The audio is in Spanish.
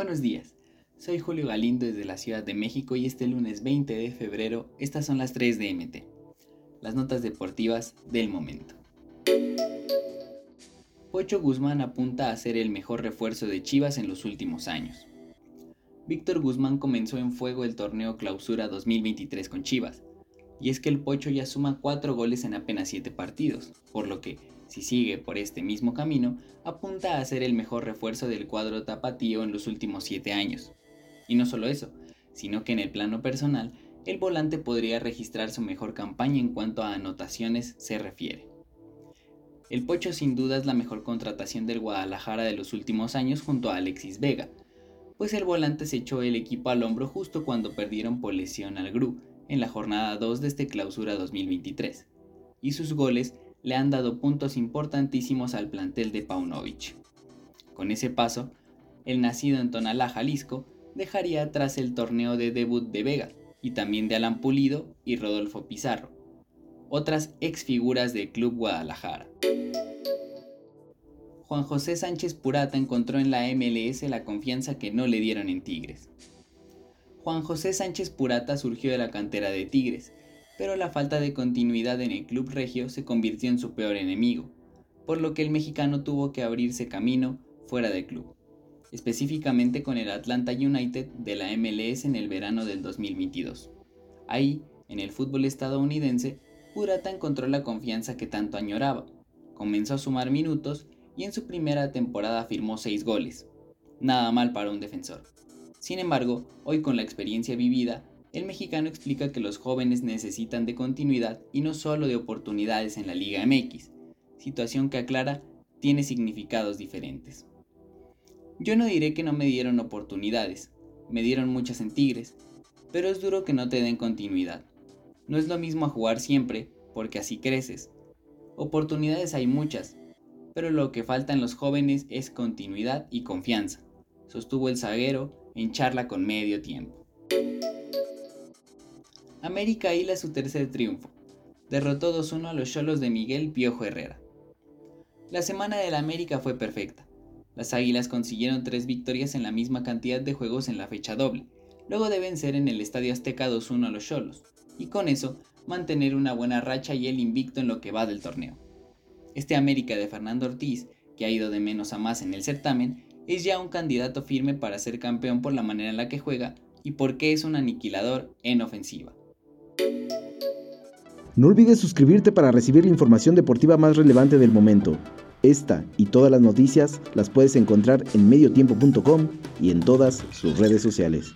Buenos días, soy Julio Galindo desde la Ciudad de México y este lunes 20 de febrero estas son las 3 de MT, las notas deportivas del momento. Pocho Guzmán apunta a ser el mejor refuerzo de Chivas en los últimos años. Víctor Guzmán comenzó en fuego el torneo Clausura 2023 con Chivas, y es que el Pocho ya suma 4 goles en apenas 7 partidos, por lo que si sigue por este mismo camino, apunta a ser el mejor refuerzo del cuadro tapatío en los últimos 7 años. Y no solo eso, sino que en el plano personal, el volante podría registrar su mejor campaña en cuanto a anotaciones se refiere. El Pocho sin duda es la mejor contratación del Guadalajara de los últimos años junto a Alexis Vega, pues el volante se echó el equipo al hombro justo cuando perdieron por lesión al GRU en la jornada 2 de este clausura 2023, y sus goles le han dado puntos importantísimos al plantel de Paunovic. Con ese paso, el nacido en Tonalá, Jalisco, dejaría atrás el torneo de debut de Vega y también de Alan Pulido y Rodolfo Pizarro, otras ex figuras del Club Guadalajara. Juan José Sánchez Purata encontró en la MLS la confianza que no le dieron en Tigres. Juan José Sánchez Purata surgió de la cantera de Tigres pero la falta de continuidad en el club regio se convirtió en su peor enemigo, por lo que el mexicano tuvo que abrirse camino fuera del club, específicamente con el Atlanta United de la MLS en el verano del 2022. Ahí, en el fútbol estadounidense, Purata encontró la confianza que tanto añoraba, comenzó a sumar minutos y en su primera temporada firmó 6 goles. Nada mal para un defensor. Sin embargo, hoy con la experiencia vivida, el mexicano explica que los jóvenes necesitan de continuidad y no solo de oportunidades en la Liga MX, situación que aclara tiene significados diferentes. Yo no diré que no me dieron oportunidades, me dieron muchas en Tigres, pero es duro que no te den continuidad. No es lo mismo a jugar siempre, porque así creces. Oportunidades hay muchas, pero lo que falta los jóvenes es continuidad y confianza, sostuvo el zaguero en charla con medio tiempo. América hila su tercer triunfo. Derrotó 2-1 a los Cholos de Miguel Piojo Herrera. La semana de la América fue perfecta. Las Águilas consiguieron tres victorias en la misma cantidad de juegos en la fecha doble, luego de vencer en el Estadio Azteca 2-1 a los Cholos, y con eso mantener una buena racha y el invicto en lo que va del torneo. Este América de Fernando Ortiz, que ha ido de menos a más en el certamen, es ya un candidato firme para ser campeón por la manera en la que juega y porque es un aniquilador en ofensiva. No olvides suscribirte para recibir la información deportiva más relevante del momento. Esta y todas las noticias las puedes encontrar en mediotiempo.com y en todas sus redes sociales.